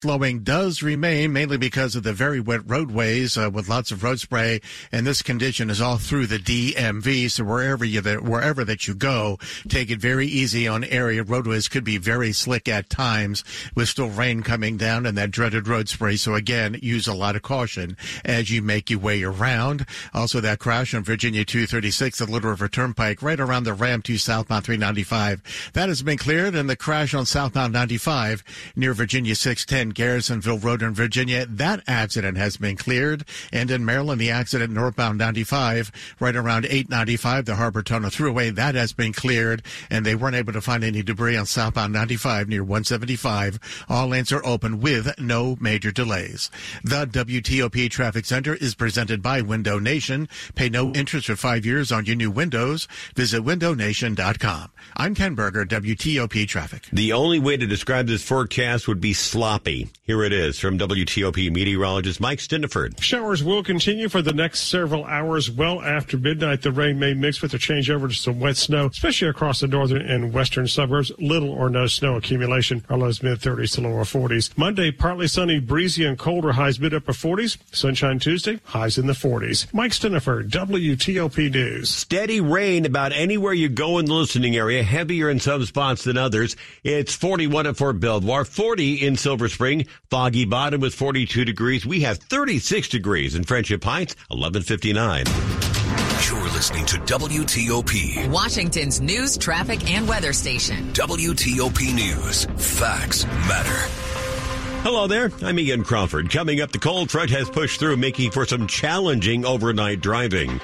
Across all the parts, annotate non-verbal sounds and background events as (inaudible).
Flowing does remain mainly because of the very wet roadways uh, with lots of road spray, and this condition is all through the DMV. So wherever you wherever that you go, take it very easy on area roadways. Could be very slick at times with still rain coming down and that dreaded road spray. So again, use a lot of caution as you make your way around. Also, that crash on Virginia 236, the Little River Turnpike, right around the ramp to southbound 395, that has been cleared, and the crash on southbound 95 near Virginia 610 in Garrisonville Road in Virginia. That accident has been cleared. And in Maryland, the accident northbound 95, right around 895, the Harbor Tunnel Thruway, that has been cleared. And they weren't able to find any debris on southbound 95 near 175. All lanes are open with no major delays. The WTOP Traffic Center is presented by Window Nation. Pay no interest for five years on your new windows. Visit windownation.com. I'm Ken Berger, WTOP Traffic. The only way to describe this forecast would be sloppy. Here it is from WTOP meteorologist Mike Stinneford. Showers will continue for the next several hours. Well after midnight, the rain may mix with a change over to some wet snow, especially across the northern and western suburbs. Little or no snow accumulation. Our lows mid 30s to lower 40s. Monday, partly sunny, breezy, and colder. Highs mid upper 40s. Sunshine Tuesday, highs in the 40s. Mike Stinneford, WTOP News. Steady rain about anywhere you go in the listening area, heavier in some spots than others. It's 41 at Fort Belvoir, 40 in Silver Spring. Foggy bottom with 42 degrees. We have 36 degrees in Friendship Heights, 1159. You're listening to WTOP, Washington's news, traffic, and weather station. WTOP News. Facts matter. Hello there. I'm Ian Crawford. Coming up, the cold front has pushed through, making for some challenging overnight driving.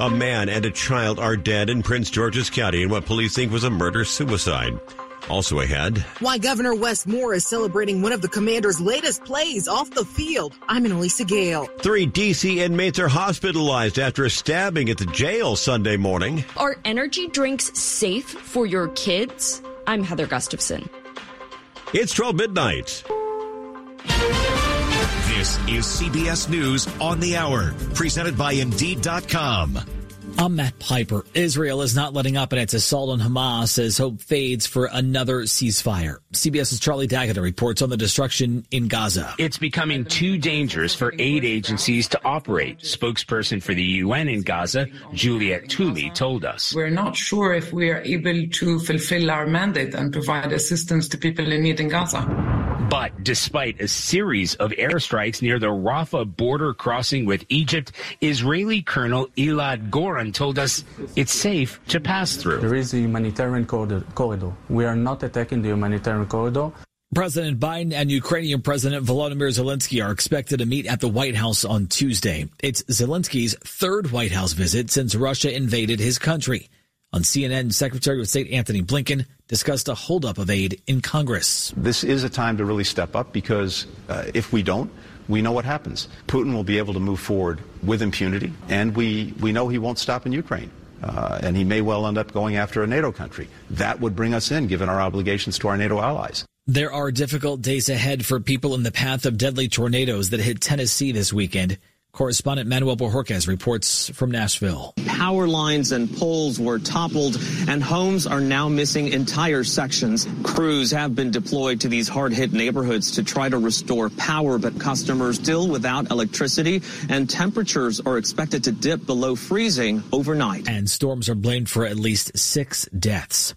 A man and a child are dead in Prince George's County in what police think was a murder suicide. Also ahead. Why Governor Wes Moore is celebrating one of the commander's latest plays off the field. I'm Annalisa Gale. Three D.C. inmates are hospitalized after a stabbing at the jail Sunday morning. Are energy drinks safe for your kids? I'm Heather Gustafson. It's 12 midnight. This is CBS News on the Hour, presented by Indeed.com. I'm Matt Piper. Israel is not letting up in its assault on Hamas as hope fades for another ceasefire. CBS's Charlie D'Agata reports on the destruction in Gaza. It's becoming too dangerous for aid agencies to operate. Spokesperson for the UN in Gaza, Juliette Touma, told us. We're not sure if we are able to fulfill our mandate and provide assistance to people in need in Gaza. But despite a series of airstrikes near the Rafah border crossing with Egypt, Israeli Colonel Elad Goren told us it's safe to pass through. There is a humanitarian corridor. We are not attacking the humanitarian corridor. President Biden and Ukrainian President Volodymyr Zelensky are expected to meet at the White House on Tuesday. It's Zelensky's third White House visit since Russia invaded his country. On CNN, Secretary of State Antony Blinken discussed a holdup of aid in Congress. This is a time to really step up because uh, if we don't, we know what happens. Putin will be able to move forward with impunity, and we, we know he won't stop in Ukraine. Uh, and he may well end up going after a NATO country. That would bring us in, given our obligations to our NATO allies. There are difficult days ahead for people in the path of deadly tornadoes that hit Tennessee this weekend. Correspondent Manuel Bojorquez reports from Nashville. Power lines and poles were toppled, and homes are now missing entire sections. Crews have been deployed to these hard hit neighborhoods to try to restore power, but customers still without electricity, and temperatures are expected to dip below freezing overnight. And storms are blamed for at least six deaths.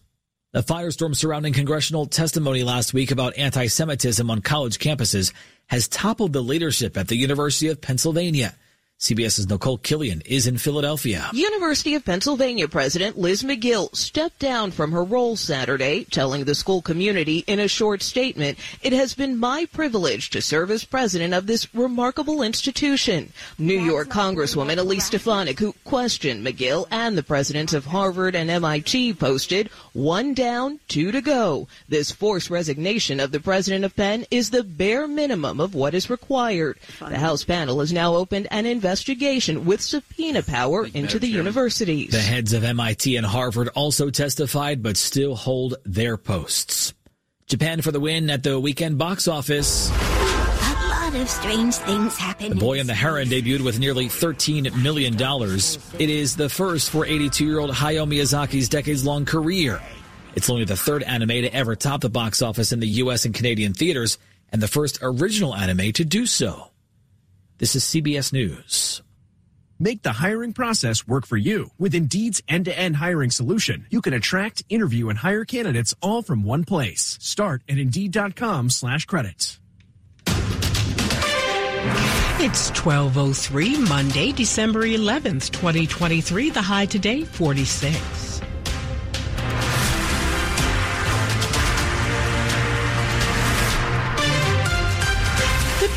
A firestorm surrounding congressional testimony last week about anti Semitism on college campuses has toppled the leadership at the University of Pennsylvania. CBS's Nicole Killion is in Philadelphia. University of Pennsylvania President Liz Magill stepped down from her role Saturday, telling the school community in a short statement, it has been my privilege to serve as president of this remarkable institution. New York Congresswoman Elise Stefanik, who questioned Magill and the presidents of Harvard and MIT, posted, one down, two to go. This forced resignation of the president of Penn is the bare minimum of what is required. The House panel has now opened an investigation investigation with subpoena power into the universities. The heads of MIT and Harvard also testified but still hold their posts. Japan for the win at the weekend box office. A lot of strange things happen. The Boy and the Heron debuted with nearly $13 million. It is the first for 82 year old Hayao Miyazaki's decades long career. It's only the third anime to ever top the box office in the U.S. and Canadian theaters, and the first original anime to do so. This is CBS News. Make the hiring process work for you. With Indeed's end-to-end hiring solution, you can attract, interview, and hire candidates all from one place. Start at Indeed.com slash credits. It's 1203, Monday, December 11th, 2023. The high today, 46.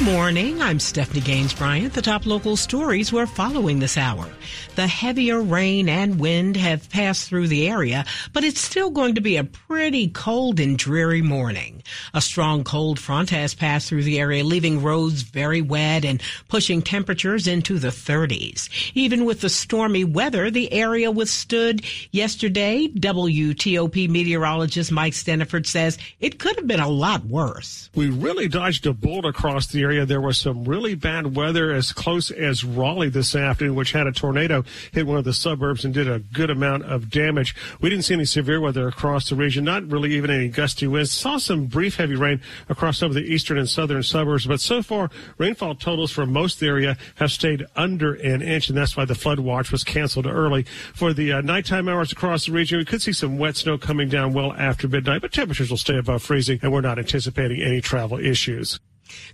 Morning. I'm Stephanie Gaines Bryant. The top local stories we're following this hour. The heavier rain and wind have passed through the area, but it's still going to be a pretty cold and dreary morning. A strong cold front has passed through the area, leaving roads very wet and pushing temperatures into the 30s. Even with the stormy weather, the area withstood yesterday. WTOP meteorologist Mike Stinneford says it could have been a lot worse. We really dodged a bullet across the area area. There was some really bad weather as close as Raleigh this afternoon, which had a tornado hit one of the suburbs and did a good amount of damage. We didn't see any severe weather across the region, not really even any gusty winds. Saw some brief heavy rain across some of the eastern and southern suburbs, but so far rainfall totals for most area have stayed under an inch, and that's why the flood watch was canceled early. For the uh, nighttime hours across the region, we could see some wet snow coming down well after midnight, but temperatures will stay above freezing, and we're not anticipating any travel issues.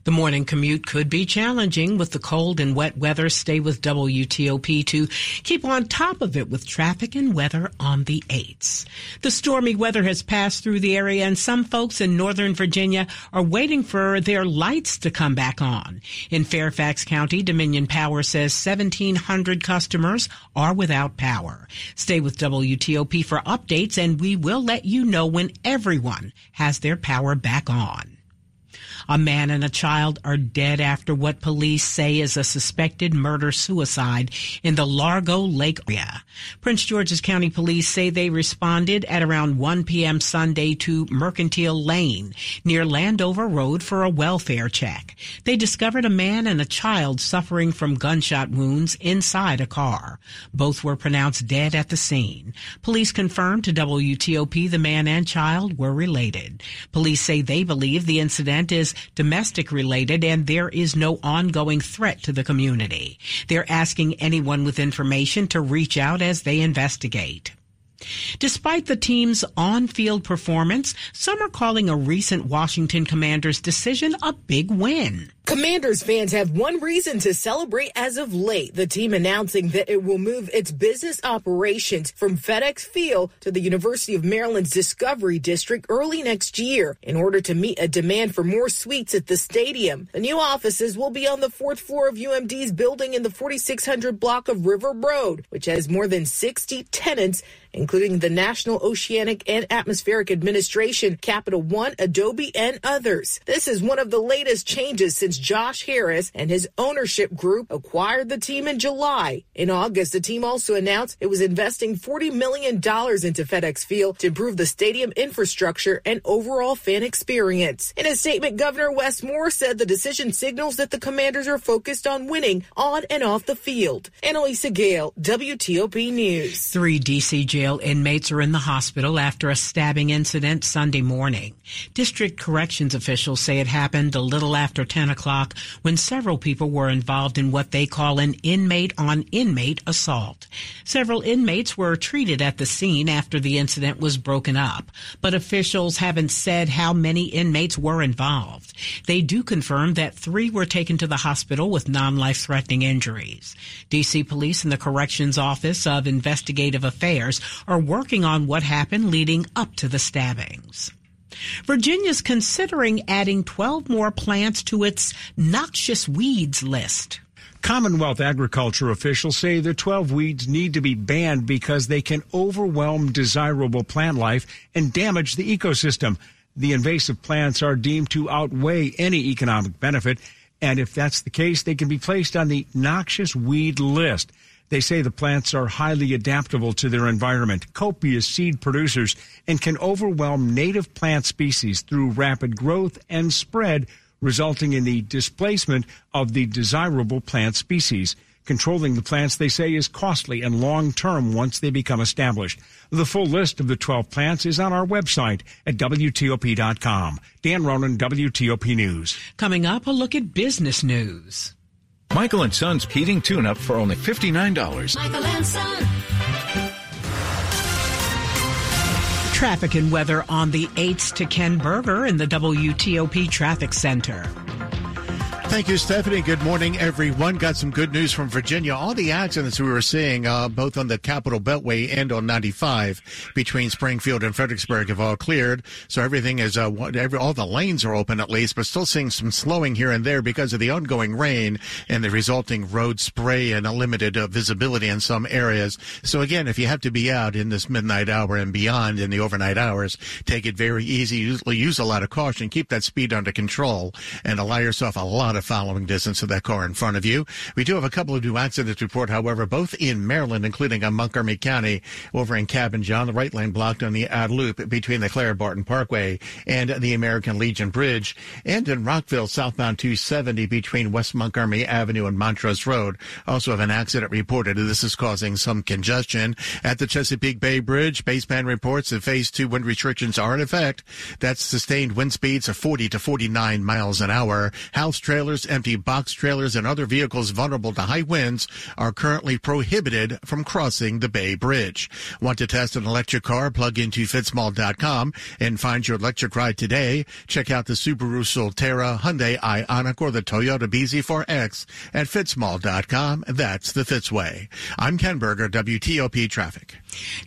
The morning commute could be challenging with the cold and wet weather. Stay with WTOP to keep on top of it with traffic and weather on the 8s. The stormy weather has passed through the area and some folks in Northern Virginia are waiting for their lights to come back on. In Fairfax County, Dominion Power says 1,700 customers are without power. Stay with WTOP for updates and we will let you know when everyone has their power back on. A man and a child are dead after what police say is a suspected murder suicide in the Largo Lake area. Prince George's County Police say they responded at around 1 p.m. Sunday to Mercantile Lane near Landover Road for a welfare check. They discovered a man and a child suffering from gunshot wounds inside a car. Both were pronounced dead at the scene. Police confirmed to WTOP the man and child were related. Police say they believe the incident is domestic related and there is no ongoing threat to the community. They're asking anyone with information to reach out as they investigate. Despite the team's on-field performance, some are calling a recent Washington Commanders decision a big win. Commanders fans have one reason to celebrate as of late. The team announcing that it will move its business operations from FedEx Field to the University of Maryland's Discovery District early next year in order to meet a demand for more suites at the stadium. The new offices will be on the fourth floor of UMD's building in the 4600 block of River Road, which has more than 60 tenants including the National Oceanic and Atmospheric Administration, Capital One, Adobe, and others. This is one of the latest changes since Josh Harris and his ownership group acquired the team in July. In August, the team also announced it was investing $40 million into FedEx Field to improve the stadium infrastructure and overall fan experience. In a statement, Governor Wes Moore said the decision signals that the commanders are focused on winning on and off the field. Annalisa Gale, WTOP News. Three DC jail inmates are in the hospital after a stabbing incident Sunday morning. District corrections officials say it happened a little after 10 o'clock o'clock when several people were involved in what they call an inmate on inmate assault. Several inmates were treated at the scene after the incident was broken up, but officials haven't said how many inmates were involved. They do confirm that three were taken to the hospital with non-life threatening injuries. DC police and the corrections office of investigative affairs are working on what happened leading up to the stabbings. Virginia's considering adding 12 more plants to its noxious weeds list. Commonwealth agriculture officials say the 12 weeds need to be banned because they can overwhelm desirable plant life and damage the ecosystem. The invasive plants are deemed to outweigh any economic benefit, and if that's the case, they can be placed on the noxious weed list. They say the plants are highly adaptable to their environment, copious seed producers, and can overwhelm native plant species through rapid growth and spread, resulting in the displacement of the desirable plant species. Controlling the plants, they say, is costly and long term once they become established. The full list of the 12 plants is on our website at WTOP.com. Dan Ronan, WTOP News. Coming up, a look at business news. Michael and Son's heating tune up for only $59. Michael and Son. Traffic and weather on the 8th to Ken Berger in the WTOP Traffic Center. Thank you, Stephanie. Good morning, everyone. Got some good news from Virginia. All the accidents we were seeing, uh, both on the Capital Beltway and on 95 between Springfield and Fredericksburg have all cleared. So everything is, uh, every, all the lanes are open at least, but still seeing some slowing here and there because of the ongoing rain and the resulting road spray and a limited uh, visibility in some areas. So again, if you have to be out in this midnight hour and beyond in the overnight hours, take it very easy. Use, use a lot of caution. Keep that speed under control and allow yourself a lot of following distance of that car in front of you. We do have a couple of new accidents report, however, both in Maryland, including on Montgomery County over in Cabin John, the right lane blocked on the ad loop between the Clara Barton Parkway and the American Legion Bridge, and in Rockville, southbound 270 between West Montgomery Avenue and Montrose Road. Also have an accident reported. This is causing some congestion at the Chesapeake Bay Bridge. Baseband reports that phase two wind restrictions are in effect. That's sustained wind speeds of 40 to 49 miles an hour. House trailers trailers, empty box trailers, and other vehicles vulnerable to high winds are currently prohibited from crossing the Bay Bridge. Want to test an electric car? Plug into fitzmall.com and find your electric ride today. Check out the Subaru Solterra, Hyundai Ioniq, or the Toyota BZ4X at fitzmall.com. That's the Fitzway. I'm Ken Berger, WTOP Traffic.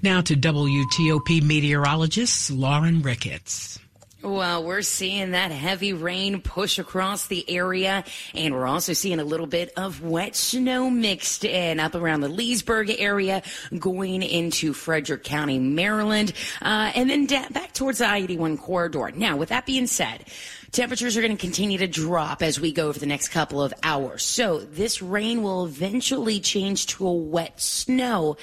Now to WTOP meteorologist Lauren Ricketts. Well, we're seeing that heavy rain push across the area, and we're also seeing a little bit of wet snow mixed in up around the Leesburg area, going into Frederick County, Maryland, uh, and then da- back towards the I-81 corridor. Now, with that being said, Temperatures are going to continue to drop as we go over the next couple of hours. So this rain will eventually change to a wet snow,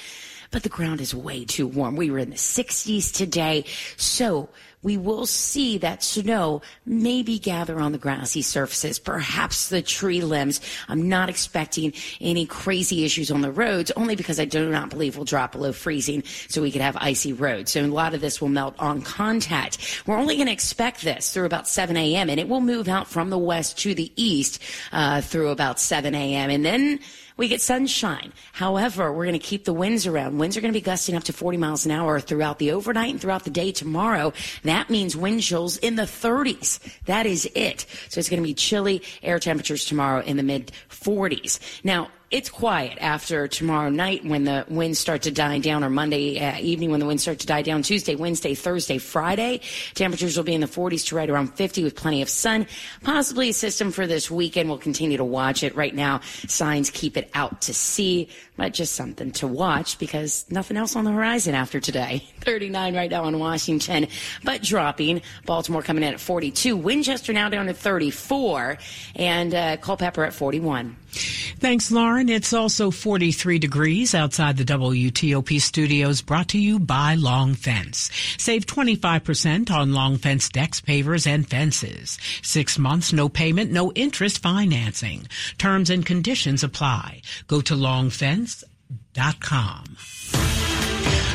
but the ground is way too warm. We were in the 60s today. So we will see that snow maybe gather on the grassy surfaces, perhaps the tree limbs. I'm not expecting any crazy issues on the roads, only because I do not believe we'll drop below freezing so we could have icy roads. So a lot of this will melt on contact. We're only going to expect this through about 7 a.m. and it will move out from the west to the east uh, through about 7 a.m. And then we get sunshine. However, we're going to keep the winds around. Winds are going to be gusting up to 40 miles an hour throughout the overnight and throughout the day tomorrow. That means wind chills in the 30s. That is it. So it's going to be chilly air temperatures tomorrow in the mid 40s. Now, it's quiet after tomorrow night when the winds start to die down, or Monday uh, evening when the winds start to die down. Tuesday, Wednesday, Thursday, Friday, temperatures will be in the 40s to right around 50 with plenty of sun. Possibly a system for this weekend. We'll continue to watch it. Right now, signs keep it out to sea, but just something to watch because nothing else on the horizon after today. (laughs) 39 right now in Washington, but dropping. Baltimore coming in at 42. Winchester now down to 34, and uh, Culpeper at 41. Thanks, Lauren. It's also 43 degrees outside the WTOP studios brought to you by Long Fence. Save 25% on Long Fence decks, pavers, and fences. Six months, no payment, no interest financing. Terms and conditions apply. Go to longfence.com.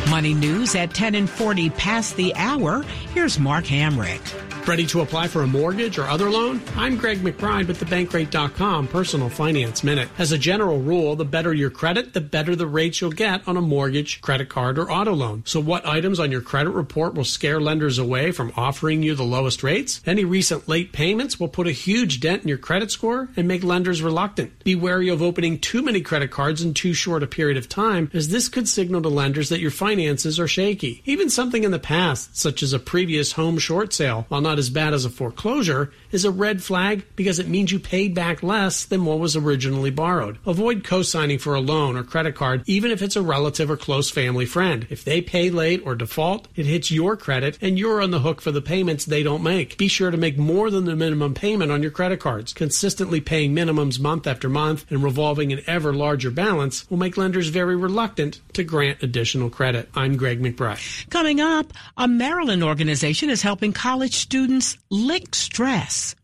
Money news at 10 and 40 past the hour. Here's Mark Hamrick. Ready to apply for a mortgage or other loan? I'm Greg McBride with thebankrate.com Personal Finance Minute. As a general rule, the better your credit, the better the rates you'll get on a mortgage, credit card, or auto loan. So what items on your credit report will scare lenders away from offering you the lowest rates? Any recent late payments will put a huge dent in your credit score and make lenders reluctant. Be wary of opening too many credit cards in too short a period of time, as this could signal to lenders that your finances are shaky. Even something in the past, such as a previous home short sale, while not not as bad as a foreclosure, is a red flag because it means you paid back less than what was originally borrowed. Avoid co-signing for a loan or credit card even if it's a relative or close family friend. If they pay late or default, it hits your credit and you're on the hook for the payments they don't make. Be sure to make more than the minimum payment on your credit cards. Consistently paying minimums month after month and revolving an ever larger balance will make lenders very reluctant to grant additional credit. I'm Greg McBride. Coming up, a Maryland organization is helping college students lick stress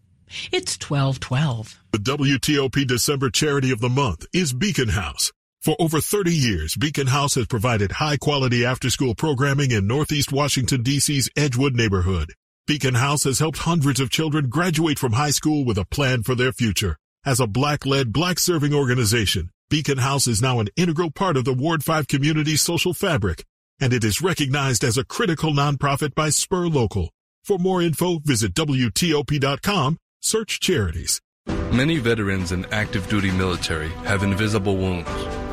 It's 1212. The WTOP December charity of the month is Beacon House. For over 30 years, Beacon House has provided high quality after school programming in Northeast Washington, D.C.'s Edgewood neighborhood. Beacon House has helped hundreds of children graduate from high school with a plan for their future. As a black-led, black-serving organization, Beacon House is now an integral part of the Ward 5 community's social fabric, and it is recognized as a critical nonprofit by Spur Local. For more info, visit WTOP.com, search charities. Many veterans and active duty military have invisible wounds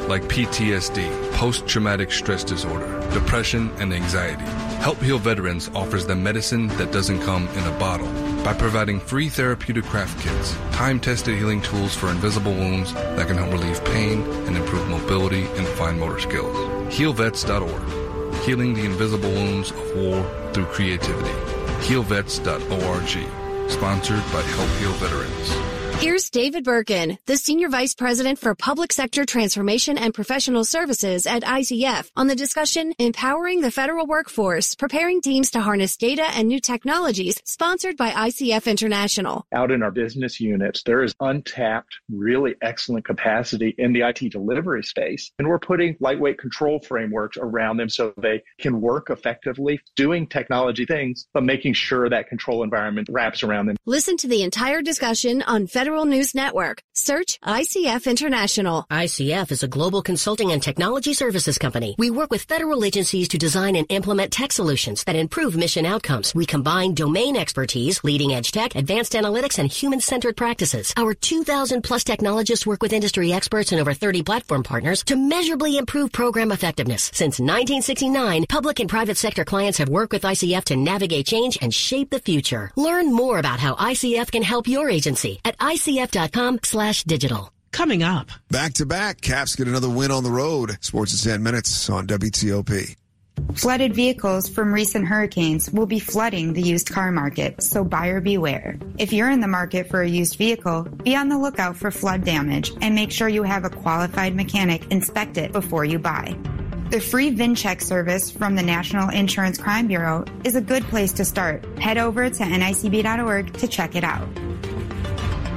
like PTSD, post-traumatic stress disorder, depression, and anxiety. Help Heal Veterans offers them medicine that doesn't come in a bottle by providing free therapeutic craft kits, time-tested healing tools for invisible wounds that can help relieve pain and improve mobility and fine motor skills. HealVets.org, healing the invisible wounds of war through creativity. HealVets.org, sponsored by Help Heal Veterans. Here's David Birkin, the Senior Vice President for Public Sector Transformation and Professional Services at ICF, on the discussion Empowering the Federal Workforce, Preparing Teams to Harness Data and New Technologies, sponsored by ICF International. Out in our business units, there is untapped, really excellent capacity in the IT delivery space. And we're putting lightweight control frameworks around them so they can work effectively doing technology things, but making sure that control environment wraps around them. Listen to the entire discussion on Federal Federal News Network. Search ICF International. ICF is a global consulting and technology services company. We work with federal agencies to design and implement tech solutions that improve mission outcomes. We combine domain expertise, leading edge tech, advanced analytics, and human-centered practices. Our 2,000 plus technologists work with industry experts and over 30 platform partners to measurably improve program effectiveness. Since 1969, public and private sector clients have worked with ICF to navigate change and shape the future. Learn more about how ICF can help your agency at ICF icf.com slash digital. Coming up. Back to back, Caps get another win on the road. Sports in 10 minutes on WTOP. Flooded vehicles from recent hurricanes will be flooding the used car market, so buyer beware. If you're in the market for a used vehicle, be on the lookout for flood damage and make sure you have a qualified mechanic inspect it before you buy. The free VinCheck service from the National Insurance Crime Bureau is a good place to start. Head over to nicb.org to check it out.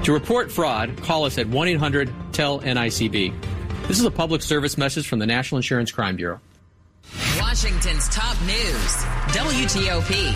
To report fraud, call us at 1 800 TELL NICB. This is a public service message from the National Insurance Crime Bureau. Washington's top news WTOP.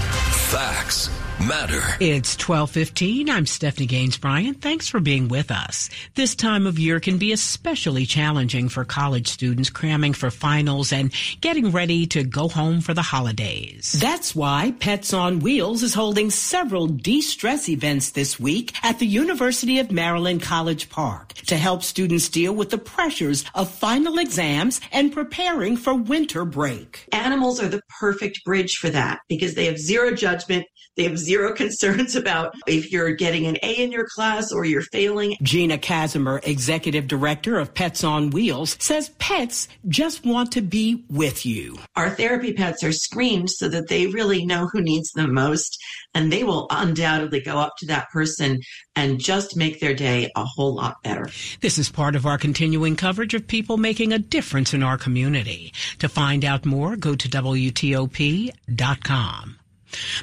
Facts matter. It's 12:15. I'm Stephanie Gaines Bryant. Thanks for being with us. This time of year can be especially challenging for college students cramming for finals and getting ready to go home for the holidays. That's why Pets on Wheels is holding several de-stress events this week at the University of Maryland College Park to help students deal with the pressures of final exams and preparing for winter break. Animals are the perfect bridge for that because they have zero judgment. They have zero (laughs) concerns about if you're getting an A in your class or you're failing. Gina Casimir, executive director of Pets on Wheels, says pets just want to be with you. Our therapy pets are screened so that they really know who needs them most, and they will undoubtedly go up to that person and just make their day a whole lot better. This is part of our continuing coverage of people making a difference in our community. To find out more, go to WTOP.com.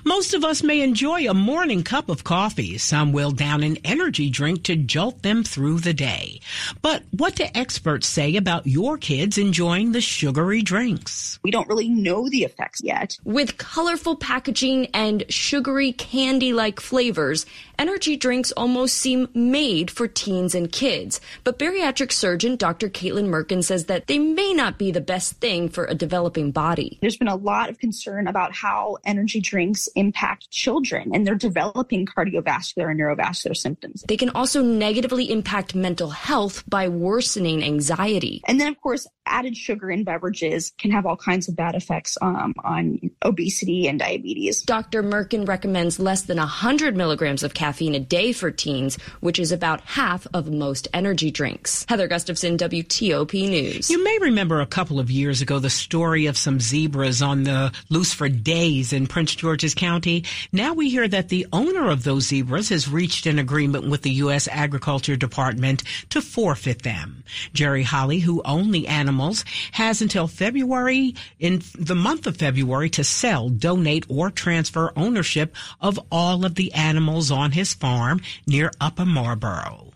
Most of us may enjoy a morning cup of coffee. Some will down an energy drink to jolt them through the day. But what do experts say about your kids enjoying the sugary drinks? We don't really know the effects yet. With colorful packaging and sugary candy-like flavors, energy drinks almost seem made for teens and kids. But bariatric surgeon Dr. Caitlin Merkin says that they may not be the best thing for a developing body. There's been a lot of concern about how energy drinks drinks impact children and they're developing cardiovascular and neurovascular symptoms. They can also negatively impact mental health by worsening anxiety. And then, of course, added sugar in beverages can have all kinds of bad effects um, on obesity and diabetes. Dr. Merkin recommends less than 100 milligrams of caffeine a day for teens, which is about half of most energy drinks. Heather Gustafson, WTOP News. You may remember a couple of years ago the story of some zebras on the loose for days in Prince George Georges County. Now we hear that the owner of those zebras has reached an agreement with the U.S. Agriculture Department to forfeit them. Jerry Holly, who owned the animals, has until February, in the month of February, to sell, donate, or transfer ownership of all of the animals on his farm near Upper Marlboro.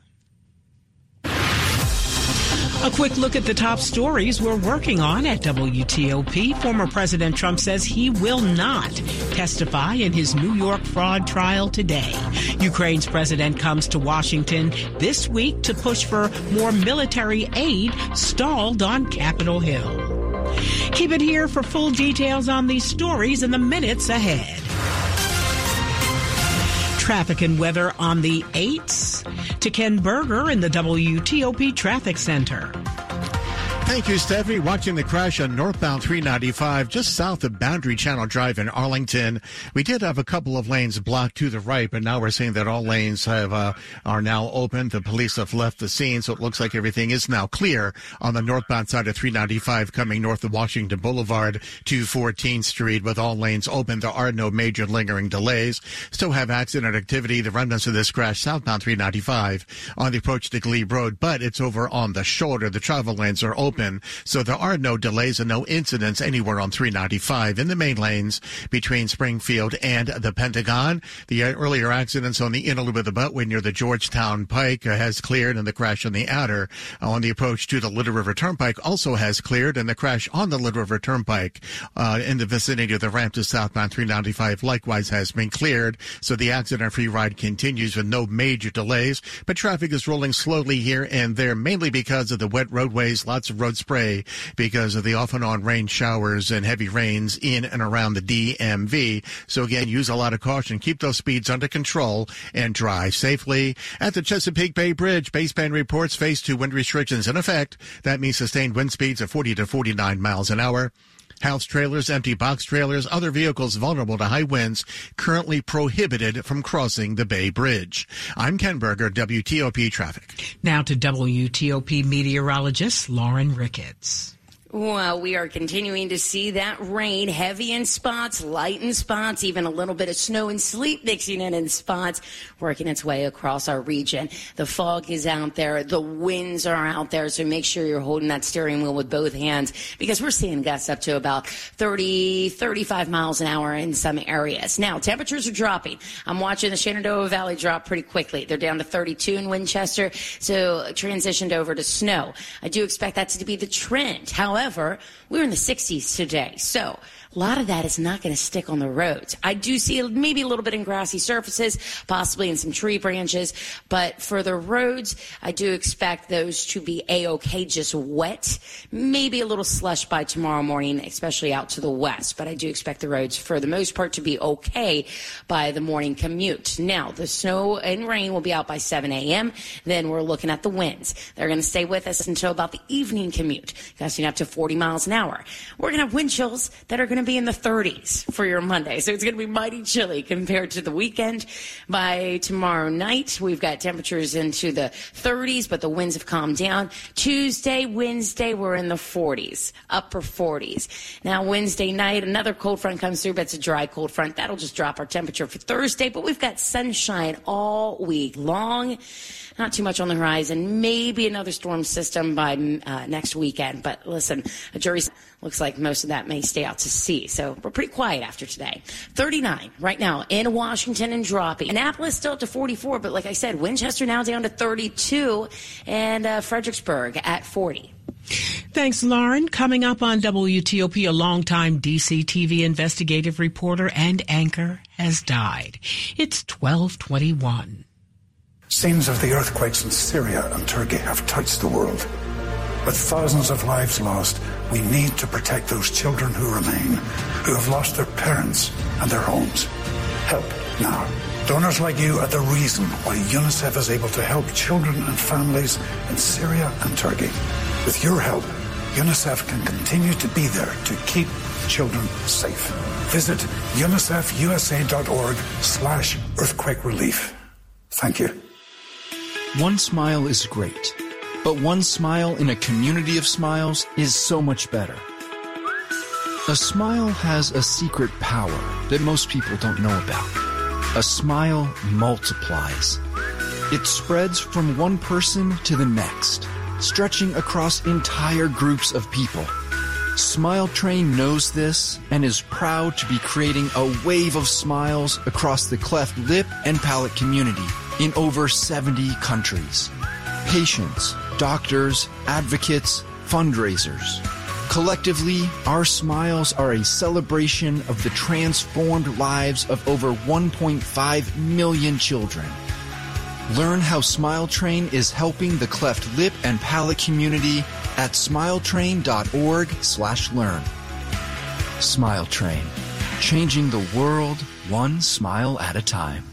A quick look at the top stories we're working on at WTOP. Former President Trump says he will not testify in his New York fraud trial today. Ukraine's president comes to Washington this week to push for more military aid stalled on Capitol Hill. Keep it here for full details on these stories in the minutes ahead traffic and weather on the 8s to Ken Berger in the WTOP Traffic Center. Thank you, Stephanie. Watching the crash on northbound 395 just south of Boundary Channel Drive in Arlington. We did have a couple of lanes blocked to the right, but now we're seeing that all lanes have uh, are now open. The police have left the scene, so it looks like everything is now clear on the northbound side of 395 coming north of Washington Boulevard to 14th Street with all lanes open. There are no major lingering delays. Still have accident activity. The remnants of this crash southbound 395 on the approach to Glebe Road, but it's over on the shoulder. The travel lanes are open open, so there are no delays and no incidents anywhere on 395 in the main lanes between Springfield and the Pentagon. The earlier accidents on the inner loop of the Beltway near the Georgetown Pike has cleared, and the crash on the outer uh, on the approach to the Little River Turnpike also has cleared, and the crash on the Little River Turnpike uh, in the vicinity of the ramp to southbound 395 likewise has been cleared. So the accident-free ride continues with no major delays, but traffic is rolling slowly here and there, mainly because of the wet roadways, lots of road spray because of the off and on rain showers and heavy rains in and around the DMV. So again, use a lot of caution. Keep those speeds under control and drive safely. At the Chesapeake Bay Bridge, baseband reports phase two wind restrictions in effect. That means sustained wind speeds of 40 to 49 miles an hour. House trailers, empty box trailers, other vehicles vulnerable to high winds currently prohibited from crossing the Bay Bridge. I'm Ken Berger, WTOP Traffic. Now to WTOP meteorologist Lauren Ricketts. Well, we are continuing to see that rain, heavy in spots, light in spots, even a little bit of snow and sleet mixing in in spots, working its way across our region. The fog is out there, the winds are out there, so make sure you're holding that steering wheel with both hands because we're seeing gusts up to about 30, 35 miles an hour in some areas. Now, temperatures are dropping. I'm watching the Shenandoah Valley drop pretty quickly. They're down to 32 in Winchester, so transitioned over to snow. I do expect that to be the trend. However, However, we're in the 60s today. So a lot of that is not going to stick on the roads. I do see maybe a little bit in grassy surfaces, possibly in some tree branches, but for the roads, I do expect those to be a-okay, just wet, maybe a little slush by tomorrow morning, especially out to the west. But I do expect the roads, for the most part, to be okay by the morning commute. Now, the snow and rain will be out by 7 a.m. Then we're looking at the winds. They're going to stay with us until about the evening commute, gusting up to 40 miles an hour. We're going to have wind chills that are going to be in the 30s for your Monday. So it's going to be mighty chilly compared to the weekend. By tomorrow night, we've got temperatures into the 30s, but the winds have calmed down. Tuesday, Wednesday, we're in the 40s, upper 40s. Now, Wednesday night, another cold front comes through, but it's a dry cold front. That'll just drop our temperature for Thursday, but we've got sunshine all week long. Not too much on the horizon. Maybe another storm system by uh, next weekend. But listen, a jury looks like most of that may stay out to sea. So we're pretty quiet after today. 39 right now in Washington and dropping. Annapolis still up to 44, but like I said, Winchester now down to 32 and uh, Fredericksburg at 40. Thanks, Lauren. Coming up on WTOP, a longtime DC TV investigative reporter and anchor has died. It's 1221. Scenes of the earthquakes in Syria and Turkey have touched the world. With thousands of lives lost, we need to protect those children who remain, who have lost their parents and their homes. Help now. Donors like you are the reason why UNICEF is able to help children and families in Syria and Turkey. With your help, UNICEF can continue to be there to keep children safe. Visit unicefusa.org slash earthquake relief. Thank you. One smile is great, but one smile in a community of smiles is so much better. A smile has a secret power that most people don't know about. A smile multiplies. It spreads from one person to the next, stretching across entire groups of people. Smile Train knows this and is proud to be creating a wave of smiles across the cleft lip and palate community in over 70 countries. Patients, doctors, advocates, fundraisers. Collectively, our smiles are a celebration of the transformed lives of over 1.5 million children. Learn how Smile Train is helping the cleft lip and palate community at smiletrain.org slash learn. Smile Train, changing the world one smile at a time.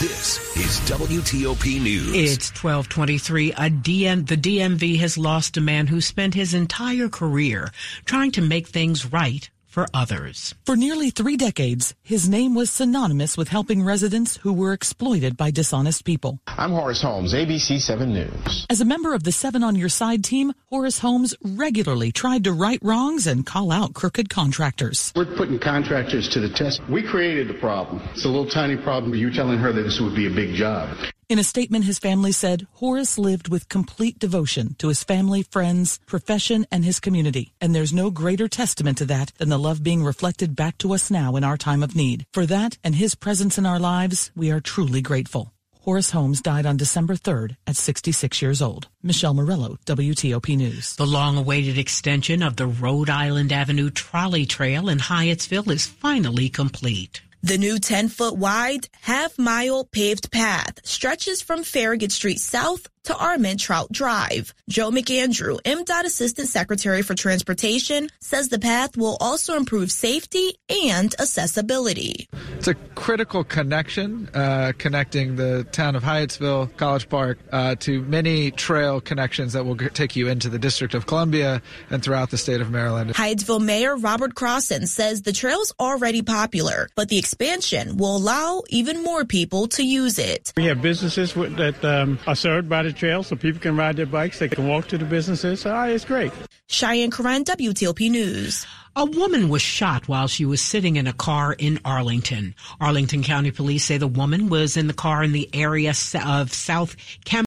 This is WTOP News. It's 1223. A DM, the DMV has lost a man who spent his entire career trying to make things right for others. For nearly three decades, his name was synonymous with helping residents who were exploited by dishonest people. I'm Horace Holmes, ABC 7 News. As a member of the Seven on Your Side team, Horace Holmes regularly tried to right wrongs and call out crooked contractors. We're putting contractors to the test. We created the problem. It's a little tiny problem. You telling her that this would be a big job. In a statement, his family said Horace lived with complete devotion to his family, friends, profession, and his community. And there's no greater testament to that than the love being reflected back to us now in our time of need. For that and his presence in our lives, we are truly grateful. Horace Holmes died on December 3rd at 66 years old. Michelle Morello, WTOP News. The long-awaited extension of the Rhode Island Avenue Trolley Trail in Hyattsville is finally complete. The new 10 foot wide, half mile paved path stretches from Farragut Street South to Armentrout Drive. Joe McAndrew, MDOT Assistant Secretary for Transportation, says the path will also improve safety and accessibility. It's a critical connection, uh, connecting the town of Hyattsville, College Park, uh, to many trail connections that will g- take you into the District of Columbia and throughout the state of Maryland. Hyattsville Mayor Robert Croslin says the trail's already popular, but the expansion will allow even more people to use it. We have businesses that um, are served by the trail so people can ride their bikes, they can walk to the businesses. So, ah, it's great. Cheyenne Corin, WTOP News. A woman was shot while she was sitting in a car in Arlington. Arlington County Police say the woman was in the car in the area of South Chem